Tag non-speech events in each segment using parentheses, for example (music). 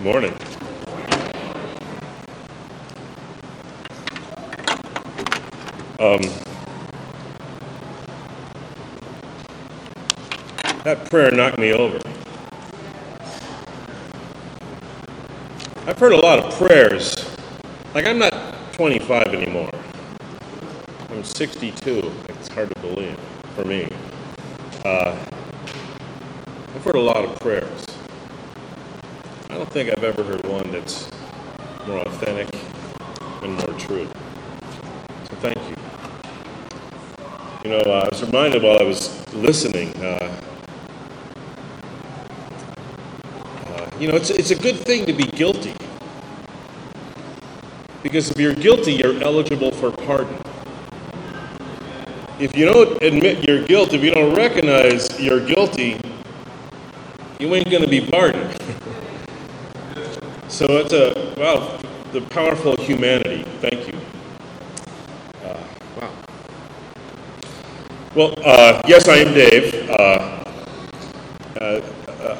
Morning. Um, that prayer knocked me over. I've heard a lot of prayers. Like, I'm not 25 anymore. I'm 62. It's hard to believe for me. Uh, I've heard a lot of prayers. I don't think I've ever heard one that's more authentic and more true. So thank you. You know, uh, I was reminded while I was listening. Uh, uh, you know, it's it's a good thing to be guilty because if you're guilty, you're eligible for pardon. If you don't admit your guilt, if you don't recognize you're guilty, you ain't going to be pardoned. (laughs) so it's a wow, the powerful humanity. Thank you. Uh, wow. Well, uh, yes, I am Dave. Uh, uh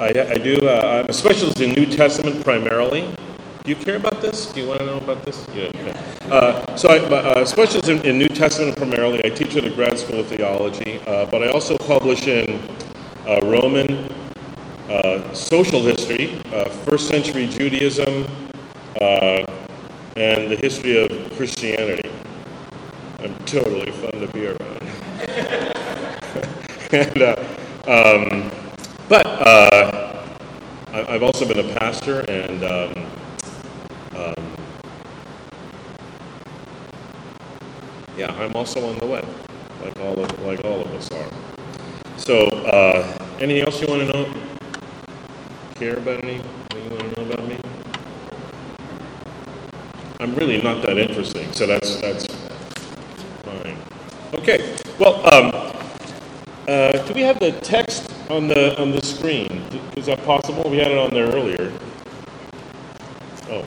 I, I, do. Uh, I'm a specialist in New Testament primarily. Do you care about this? Do you want to know about this? Yeah. Okay. Uh, so, I, specialist in, in, New Testament primarily. I teach at a grad school of theology, but I also publish in Roman uh, social history, uh, first century Judaism, uh, and the history of Christianity. I'm totally fun to be around. (laughs) and, uh, um, but I've also been a pastor and um, um, yeah, I'm also on the web, like all of like all of us are. So, uh, anything else you want to know? Care about any? anything you want to know about me? I'm really not that interesting, so that's that's fine. Okay. Well, um, uh, do we have the text on the on the screen? Is that possible? We had it on there earlier. Oh.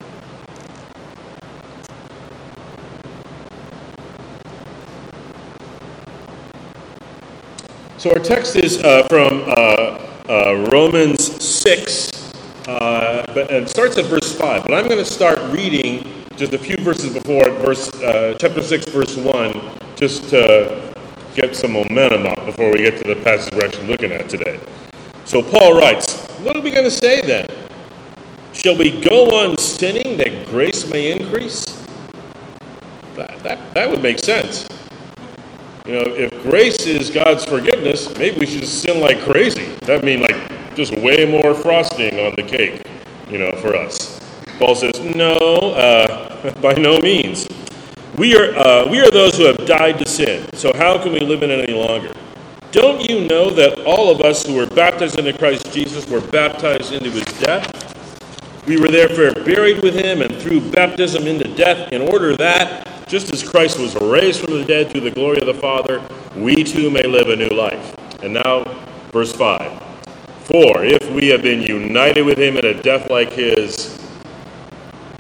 So our text is uh, from uh, uh, Romans 6, uh, but it starts at verse 5. But I'm going to start reading just a few verses before verse, uh, chapter 6, verse 1, just to get some momentum up before we get to the passage we're actually looking at today. So Paul writes, What are we going to say then? Shall we go on sinning that grace may increase? That, that, that would make sense. You know, if grace is God's forgiveness, maybe we should sin like crazy. That mean like just way more frosting on the cake, you know, for us. Paul says, no, uh, (laughs) by no means. We are, uh, we are those who have died to sin, so how can we live in it any longer? Don't you know that all of us who were baptized into Christ Jesus were baptized into his death? We were therefore buried with him and through baptism into death, in order that, just as Christ was raised from the dead through the glory of the Father, we too may live a new life. And now, verse 5. For if we have been united with him in a death like his,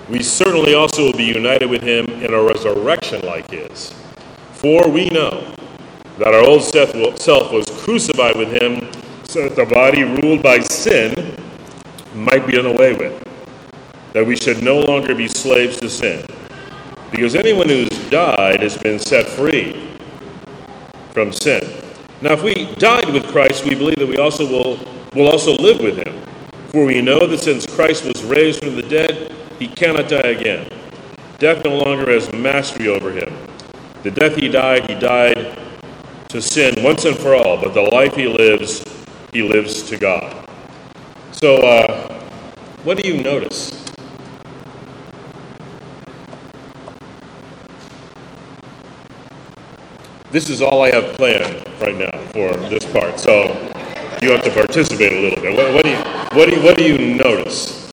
we certainly also will be united with him in a resurrection like his. For we know that our old self was crucified with him so that the body ruled by sin might be done away with, that we should no longer be slaves to sin. Because anyone who's died has been set free from sin. Now, if we died with Christ, we believe that we also will, will also live with him. For we know that since Christ was raised from the dead, he cannot die again. Death no longer has mastery over him. The death he died, he died to sin once and for all, but the life he lives, he lives to God. So, uh, what do you notice? This is all I have planned right now for this part. So you have to participate a little bit. What, what do you what do you, what do you notice?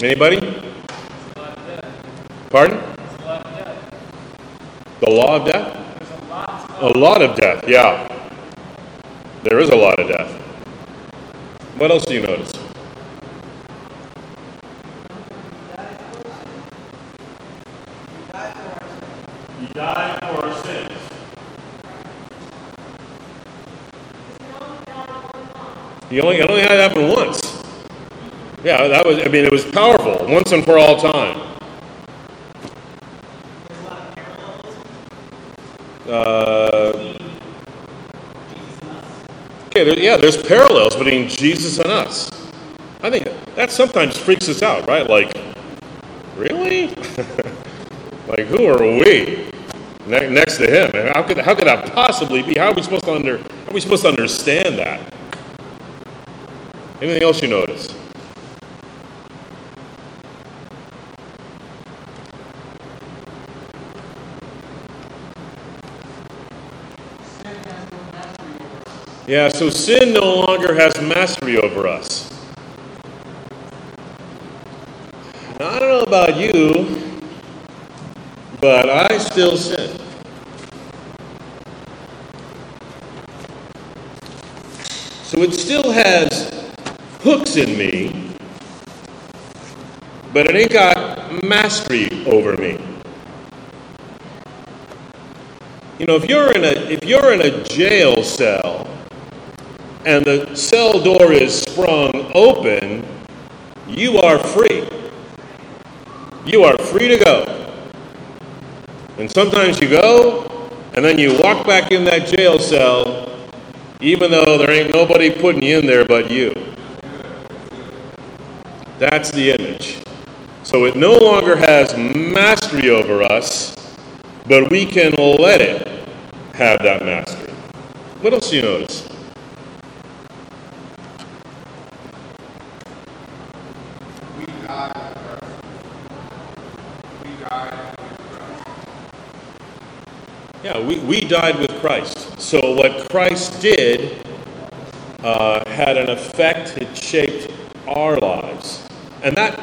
Anybody? Pardon? The law of death? A lot of death, yeah. There is a lot of death. What else do you notice? died for our sins. He only, it only had to happen once. Yeah, that was, I mean, it was powerful, once and for all time. Uh, okay, there, yeah, there's parallels between Jesus and us. I think that sometimes freaks us out, right? Like, really? (laughs) like, who are we ne- next to him? How could, how could that possibly be? How are we supposed to under, how are we supposed to understand that? Anything else you notice? Yeah, so sin no longer has mastery over us. Now, I don't know about you, but I still sin. So it still has hooks in me, but it ain't got mastery over me. You know, if you're in a if you're in a jail cell and the cell door is sprung open, you are free. You are free to go. And sometimes you go, and then you walk back in that jail cell, even though there ain't nobody putting you in there but you. That's the image. So it no longer has mastery over us, but we can let it have that mastery. What else do you notice? We died with Christ. We died with Christ. Yeah, we, we died with Christ. So what Christ did uh, had an effect, it shaped our lives. And that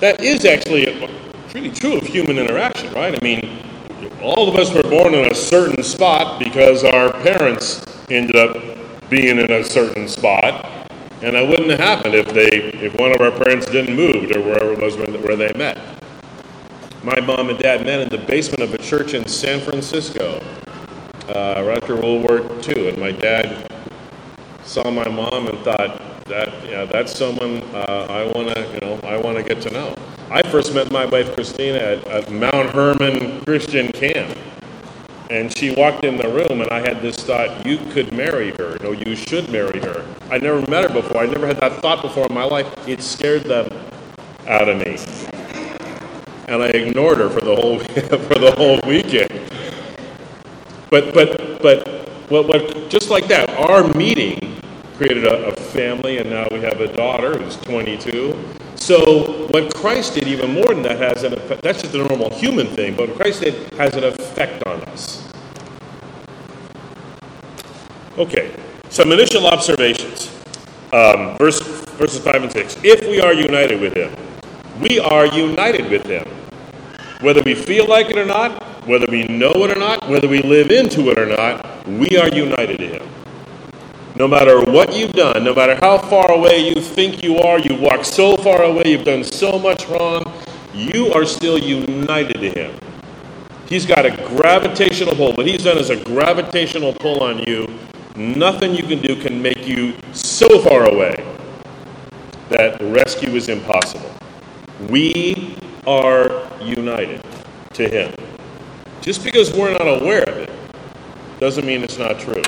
that is actually really true of human interaction, right? I mean, all of us were born in a certain spot because our parents ended up being in a certain spot. And that wouldn't have happened if they if one of our parents didn't move to wherever it was where they met. My mom and dad met in the basement of a church in San Francisco uh, right after World War II. And my dad saw my mom and thought, that yeah, that's someone uh, I want to, you know, I want to get to know. I first met my wife Christina at, at Mount Hermon Christian Camp. And she walked in the room, and I had this thought: you could marry her. No, you should marry her. I never met her before. I never had that thought before in my life. It scared the out of me and I ignored her for the whole (laughs) for the whole weekend. But but but what, what just like that, our meeting created a, a family, and now we have a daughter who's 22. So what Christ did, even more than that, has an effect. That's just a normal human thing, but what Christ did has an effect on us. Okay, some initial observations. Um, verse, verses 5 and 6. If we are united with him, we are united with him. Whether we feel like it or not, whether we know it or not, whether we live into it or not, we are united to him. No matter what you've done, no matter how far away you think you are, you've walked so far away, you've done so much wrong, you are still united to him. He's got a gravitational pull. What he's done is a gravitational pull on you. Nothing you can do can make you so far away that rescue is impossible. We are united to Him. Just because we're not aware of it doesn't mean it's not true.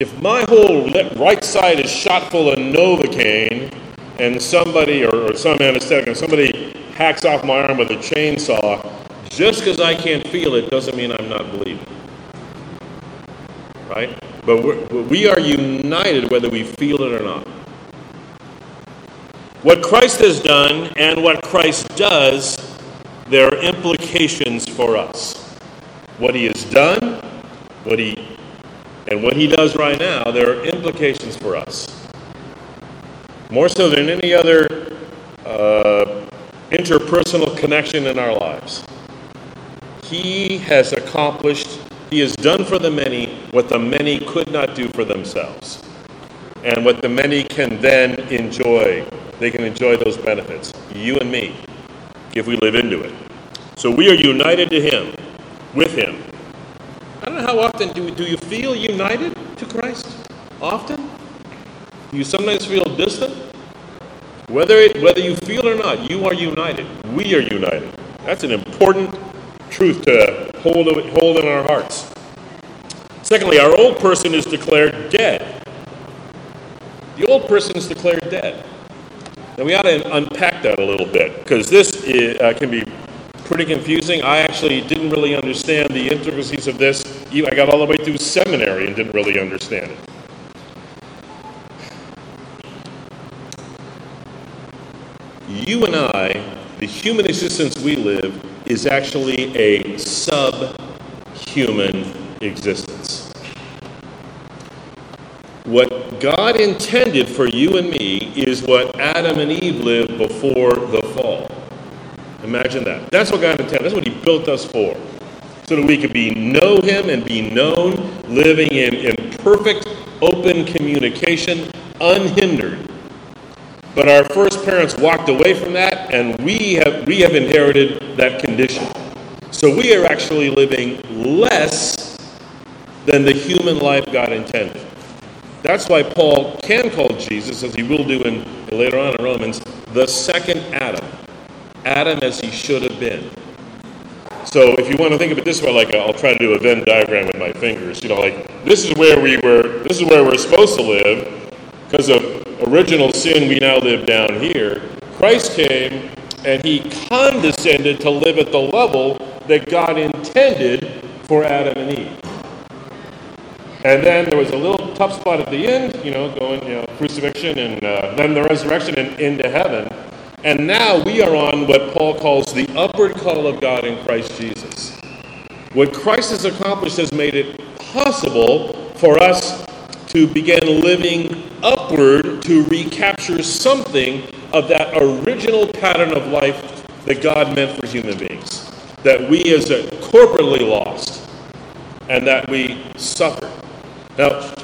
If my whole right side is shot full of Novocaine and somebody, or, or some anesthetic, and somebody hacks off my arm with a chainsaw, just because I can't feel it doesn't mean I'm not bleeding. Right? But we are united whether we feel it or not. What Christ has done and what Christ does, there are implications for us. What he has done, what he and what he does right now, there are implications for us. More so than any other uh, interpersonal connection in our lives. He has accomplished, he has done for the many what the many could not do for themselves, and what the many can then enjoy they can enjoy those benefits. You and me, if we live into it. So we are united to Him, with Him. I don't know how often do, do you feel united to Christ? Often? Do you sometimes feel distant? Whether, it, whether you feel or not, you are united. We are united. That's an important truth to hold, hold in our hearts. Secondly, our old person is declared dead. The old person is declared dead. Now, we ought to unpack that a little bit because this is, uh, can be pretty confusing. I actually didn't really understand the intricacies of this. I got all the way through seminary and didn't really understand it. You and I, the human existence we live, is actually a subhuman existence. What God intended for you and me is what Adam and Eve lived before the fall. Imagine that. That's what God intended. That's what He built us for. So that we could be know Him and be known, living in, in perfect, open communication, unhindered but our first parents walked away from that, and we have, we have inherited that condition. So we are actually living less than the human life God intended. That's why Paul can call Jesus, as he will do in, later on in Romans, the second Adam. Adam as he should have been. So if you want to think of it this way, like I'll try to do a Venn diagram with my fingers. You know, like this is where we were. This is where we're supposed to live because of original sin, we now live down here. Christ came and he condescended to live at the level that God intended for Adam and Eve. And then there was a little tough spot at the end, you know, going, you know, crucifixion and uh, then the resurrection and into heaven. And now we are on what Paul calls the upward call of God in Christ Jesus. What Christ has accomplished has made it possible for us to begin living upward to recapture something of that original pattern of life that God meant for human beings. That we as a corporately lost and that we suffer. Now,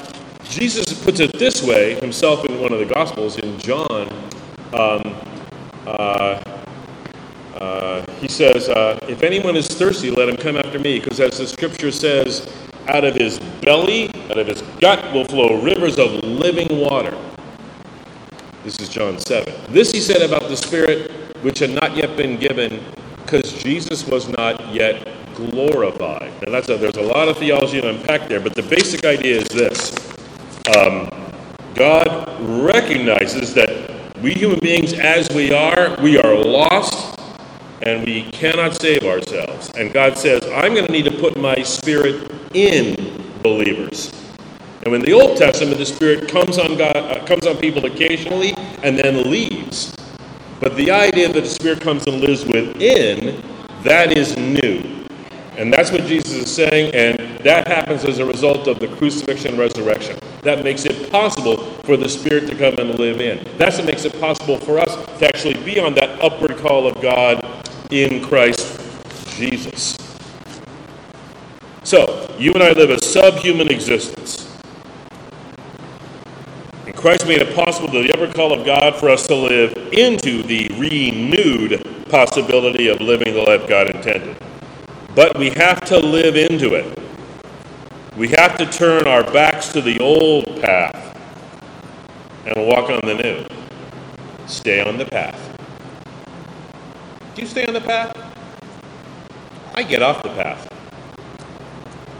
Jesus puts it this way himself in one of the Gospels in John. Um, he says, uh, If anyone is thirsty, let him come after me, because as the scripture says, out of his belly, out of his gut will flow rivers of living water. This is John 7. This he said about the Spirit which had not yet been given because Jesus was not yet glorified. Now, that's a, there's a lot of theology to unpack there, but the basic idea is this um, God recognizes that we human beings, as we are, we are lost and we cannot save ourselves. And God says, I'm going to need to put my spirit in believers. And in the Old Testament, the Spirit comes on God, uh, comes on people occasionally and then leaves. But the idea that the Spirit comes and lives within, that is new. And that's what Jesus is saying, and that happens as a result of the crucifixion and resurrection. That makes it possible for the Spirit to come and live in. That's what makes it possible for us to actually be on that upward call of God in Christ Jesus. So, you and I live a subhuman existence. And Christ made it possible to the upward call of God for us to live into the renewed possibility of living the life God intended. But we have to live into it. We have to turn our backs to the old path and walk on the new. Stay on the path. Do you stay on the path? I get off the path.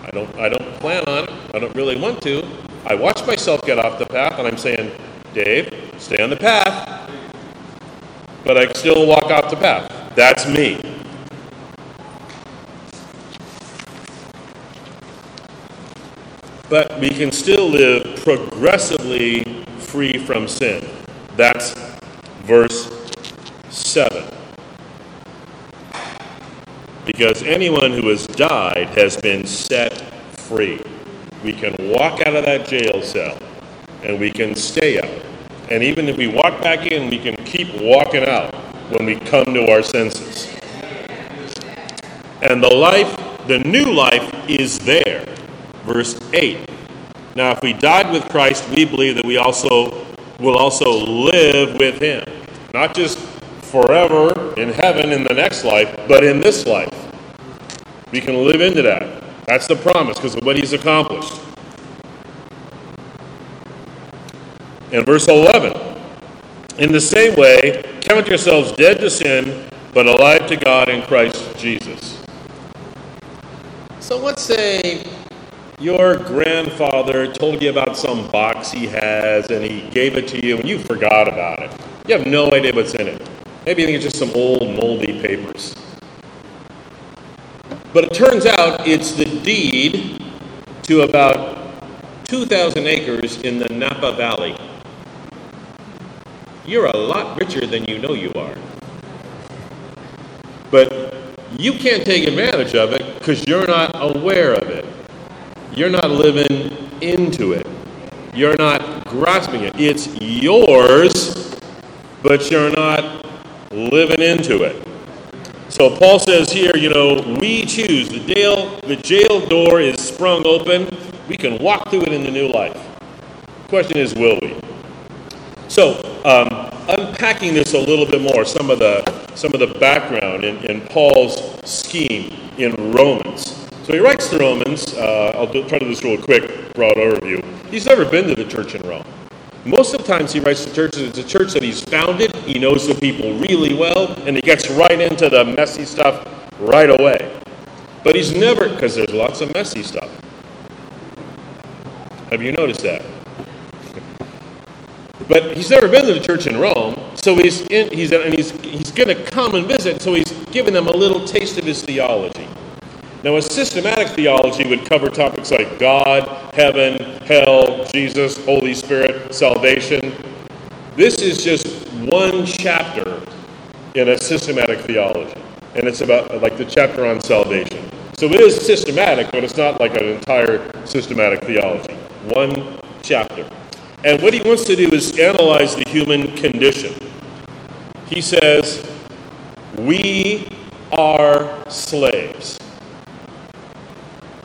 I don't I don't plan on it. I don't really want to. I watch myself get off the path and I'm saying, Dave, stay on the path. But I still walk off the path. That's me. But we can still live progressively free from sin. That's verse 7 because anyone who has died has been set free. We can walk out of that jail cell and we can stay out. And even if we walk back in, we can keep walking out when we come to our senses. And the life, the new life, is there. Verse 8. Now, if we died with Christ, we believe that we also will also live with him. Not just forever in heaven in the next life, but in this life. We can live into that. That's the promise because of what he's accomplished. In verse 11, In the same way, count yourselves dead to sin, but alive to God in Christ Jesus. So let's say your grandfather told you about some box he has and he gave it to you and you forgot about it. You have no idea what's in it. Maybe you think it's just some old moldy papers. But it turns out it's the deed to about 2,000 acres in the Napa Valley. You're a lot richer than you know you are. But you can't take advantage of it because you're not aware of it. You're not living into it. You're not grasping it. It's yours, but you're not living into it. So Paul says here, you know, we choose. The jail, the jail door is sprung open. We can walk through it in the new life. Question is, will we? So, um, unpacking this a little bit more, some of the some of the background in, in Paul's scheme in Romans. So he writes to Romans. Uh, I'll do, try to do this real quick, broad overview. He's never been to the church in Rome. Most of the times he writes to churches, it's a church that he's founded. He knows the people really well, and he gets right into the messy stuff right away. But he's never, because there's lots of messy stuff. Have you noticed that? But he's never been to the church in Rome, so he's in, he's and he's he's going to come and visit. So he's giving them a little taste of his theology. Now, a systematic theology would cover topics like God, heaven, hell, Jesus, Holy Spirit, salvation. This is just one chapter in a systematic theology, and it's about like the chapter on salvation. So it is systematic, but it's not like an entire systematic theology. One chapter. And what he wants to do is analyze the human condition. He says, We are slaves.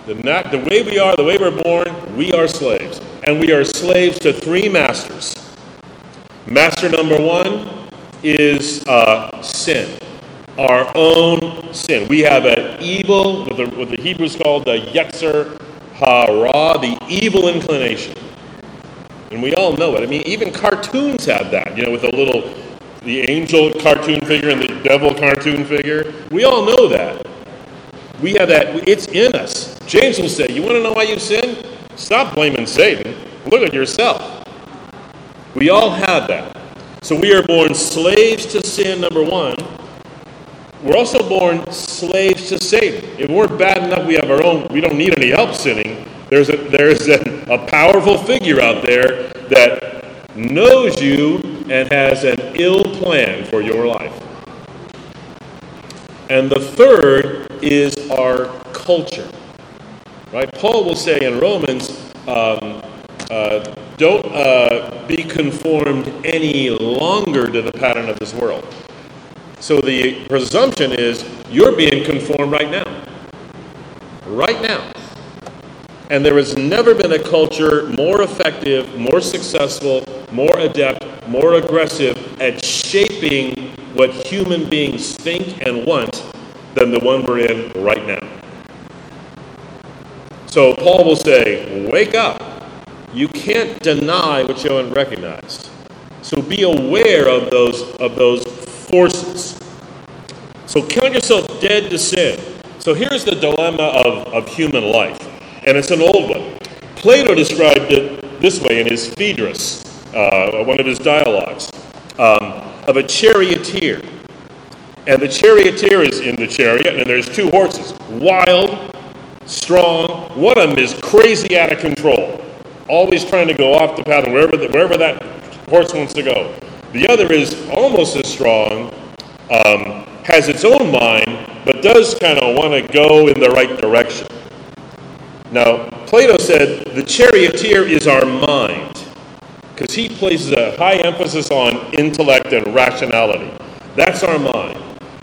The, the way we are, the way we're born, we are slaves. And we are slaves to three masters. Master number one is uh, sin, our own sin. We have an evil, what the, what the Hebrews called the Yetzer Hara, the evil inclination. And we all know it. I mean, even cartoons have that, you know, with a little, the angel cartoon figure and the devil cartoon figure. We all know that. We have that, it's in us. James will say, You want to know why you sin? Stop blaming Satan. Look at yourself. We all have that. So we are born slaves to sin, number one. We're also born slaves to Satan. If we're bad enough, we have our own, we don't need any help sinning. There's a, there's a, a powerful figure out there that knows you and has an ill plan for your life. And the third is our culture. Right? Paul will say in Romans, um, uh, don't uh, be conformed any longer to the pattern of this world. So the presumption is you're being conformed right now. Right now. And there has never been a culture more effective, more successful, more adept, more aggressive at shaping what human beings think and want than the one we're in right now. So Paul will say, Wake up. You can't deny what you haven't recognized. So be aware of those, of those forces. So count yourself dead to sin. So here's the dilemma of, of human life, and it's an old one. Plato described it this way in his Phaedrus, uh, one of his dialogues, um, of a charioteer. And the charioteer is in the chariot, and there's two horses, wild strong. One of them is crazy out of control, always trying to go off the path wherever, the, wherever that horse wants to go. The other is almost as strong, um, has its own mind, but does kind of want to go in the right direction. Now, Plato said the charioteer is our mind, because he places a high emphasis on intellect and rationality. That's our mind.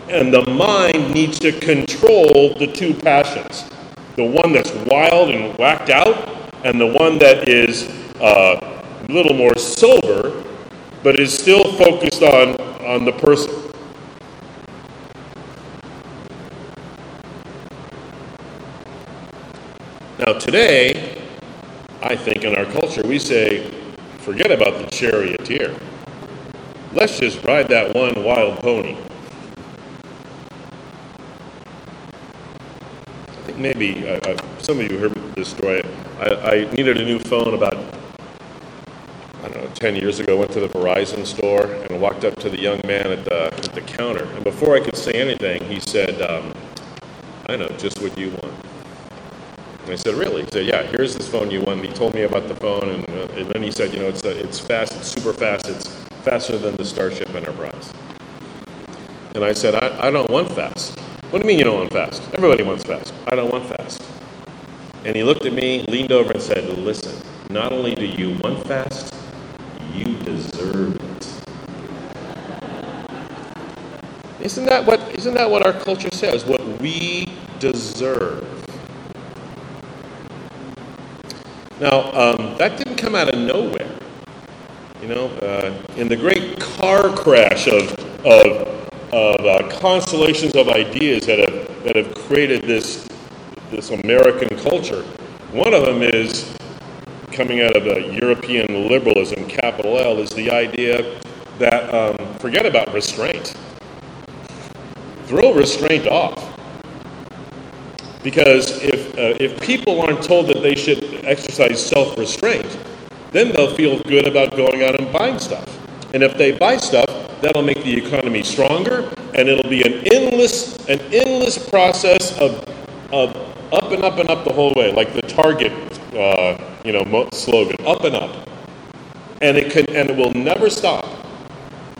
And the mind needs to control the two passions the one that's wild and whacked out, and the one that is uh, a little more sober, but is still focused on, on the person. Now, today, I think in our culture, we say, forget about the charioteer. let's just ride that one wild pony. I think maybe uh, uh, some of you heard this story. I, I needed a new phone about I don't know, 10 years ago, went to the Verizon store and walked up to the young man at the, at the counter. And before I could say anything, he said, um, I know just what you want. And I said, really? He said, yeah, here's this phone you want. He told me about the phone, and, uh, and then he said, you know, it's, uh, it's fast, it's super fast, it's faster than the Starship Enterprise. And I said, I, I don't want fast. What do you mean you don't want fast? Everybody wants fast. I don't want fast. And he looked at me, leaned over, and said, listen, not only do you want fast, you deserve it. Isn't that what isn't that what our culture says? What we deserve. Now, um, that didn't come out of nowhere. You know, uh, in the great car crash of, of, of uh, constellations of ideas that have, that have created this, this American culture, one of them is coming out of a European liberalism, capital L, is the idea that um, forget about restraint. Throw restraint off. Because if, uh, if people aren't told that they should exercise self restraint, then they'll feel good about going out and buying stuff. And if they buy stuff, that'll make the economy stronger, and it'll be an endless, an endless process of, of up and up and up the whole way, like the Target uh, you know, slogan, up and up. And it, can, and it will never stop.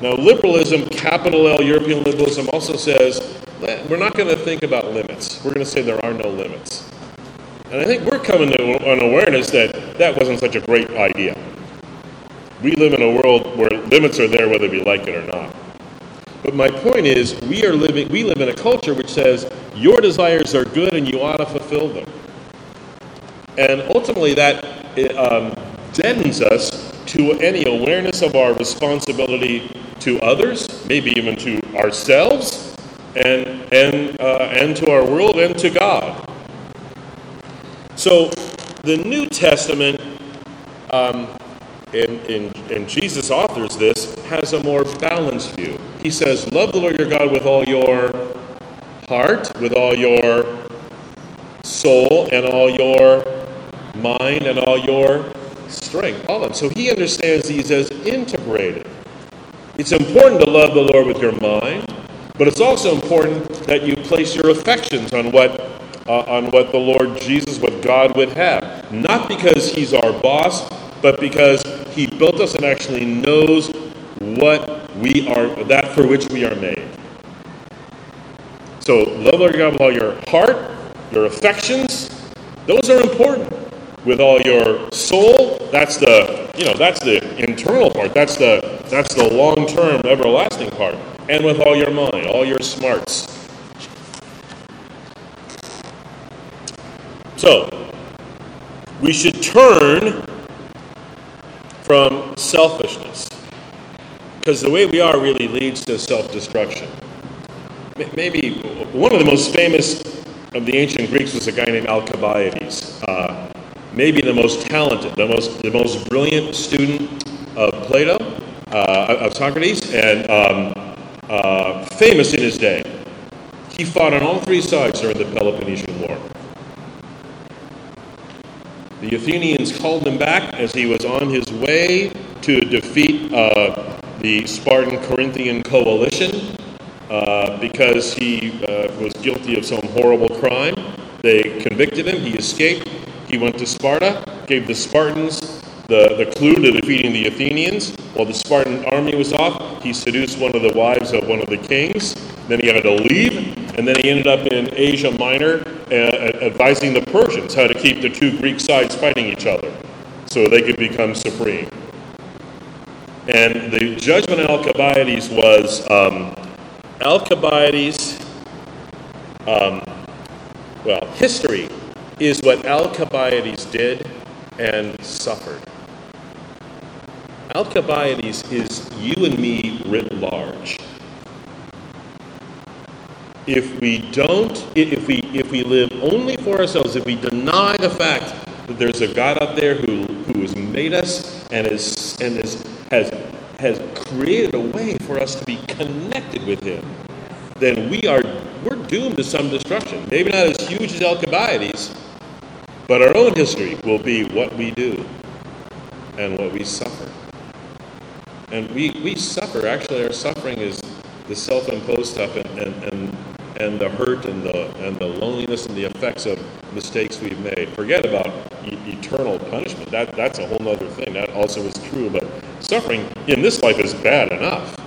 Now, liberalism, capital L, European liberalism, also says we're not going to think about limits. We're going to say there are no limits. And I think we're coming to an awareness that that wasn't such a great idea. We live in a world where limits are there whether we like it or not. But my point is, we are living. We live in a culture which says your desires are good and you ought to fulfill them. And ultimately, that um, deadens us to any awareness of our responsibility to others, maybe even to ourselves, and, and, uh, and to our world and to God. So, the New Testament, um, and, and Jesus authors this, has a more balanced view. He says, Love the Lord your God with all your heart, with all your soul, and all your mind, and all your strength. All of them. So he understands these as integrated. It's important to love the Lord with your mind, but it's also important that you place your affections on what uh, on what the Lord Jesus, what God would have. Not because He's our boss, but because He built us and actually knows what we are, that for which we are made. So, love Lord God with all your heart, your affections. Those are important with all your soul. That's the you know that's the internal part. That's the that's the long-term, everlasting part. And with all your mind, all your smarts. So we should turn from selfishness because the way we are really leads to self-destruction. Maybe one of the most famous of the ancient Greeks was a guy named Alcibiades. Uh, maybe the most talented, the most, the most brilliant student of Plato, uh, of Socrates, and um, uh, famous in his day. He fought on all three sides during the Peloponnesian War. The Athenians called him back as he was on his way to defeat uh, the Spartan Corinthian coalition uh, because he uh, was guilty of some horrible crime. They convicted him, he escaped, he went to Sparta, gave the Spartans the, the clue to defeating the Athenians. While the Spartan army was off, he seduced one of the wives of one of the kings. Then he had to leave, and then he ended up in Asia Minor uh, advising the Persians how to keep the two Greek sides fighting each other so they could become supreme. And the judgment of Alcibiades was um, Alcibiades, um, well, history is what Alcibiades did and suffered. Alcibiades is you and me writ large. If we don't, if we if we live only for ourselves, if we deny the fact that there's a God out there who who has made us and is and is has has created a way for us to be connected with Him, then we are we're doomed to some destruction. Maybe not as huge as Alcibiades, but our own history will be what we do and what we suffer. And we, we suffer. Actually, our suffering is the self-imposed stuff and, and, and, and the hurt and the, and the loneliness and the effects of mistakes we've made. Forget about e- eternal punishment. That, that's a whole other thing. That also is true. But suffering in this life is bad enough.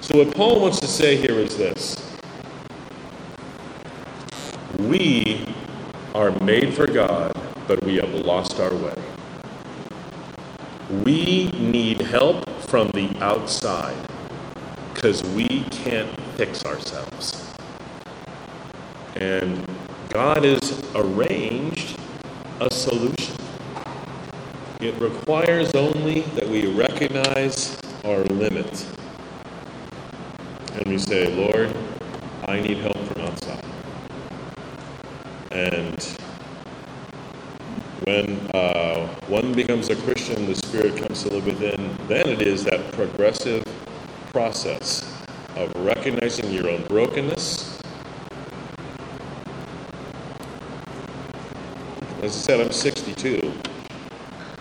So what Paul wants to say here is this. We are made for God, but we have lost our way. We need help from the outside because we can't fix ourselves. And God has arranged a solution. It requires only that we recognize our limit. And we say, Lord, I need help from outside. And when uh, one becomes a Christian, the Spirit comes to live within, then it is that progressive process of recognizing your own brokenness. As I said, I'm 62.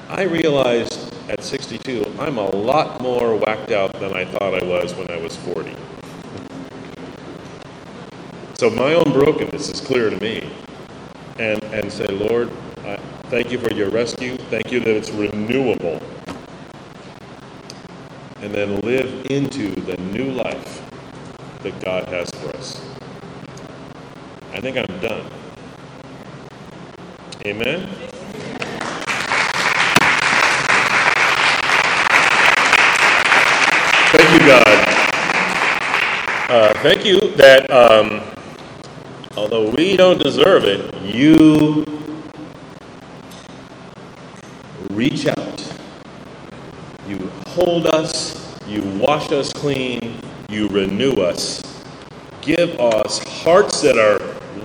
I realized at 62 I'm a lot more whacked out than I thought I was when I was 40. So my own brokenness is clear to me. And, and say, Lord, thank you for your rescue. Thank you that it's renewable. And then live into the new life that God has for us. I think I'm done. Amen? Thank you, God. Uh, thank you that um, although we don't deserve it, you reach out. You hold us, you wash us clean, you renew us. Give us hearts that are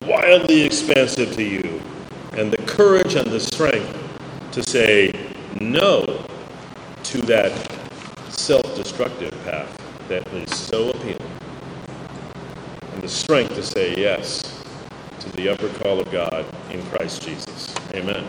wildly expansive to you, and the courage and the strength to say no to that self destructive path that is so appealing, and the strength to say yes to the upper call of God in Christ Jesus. Amen.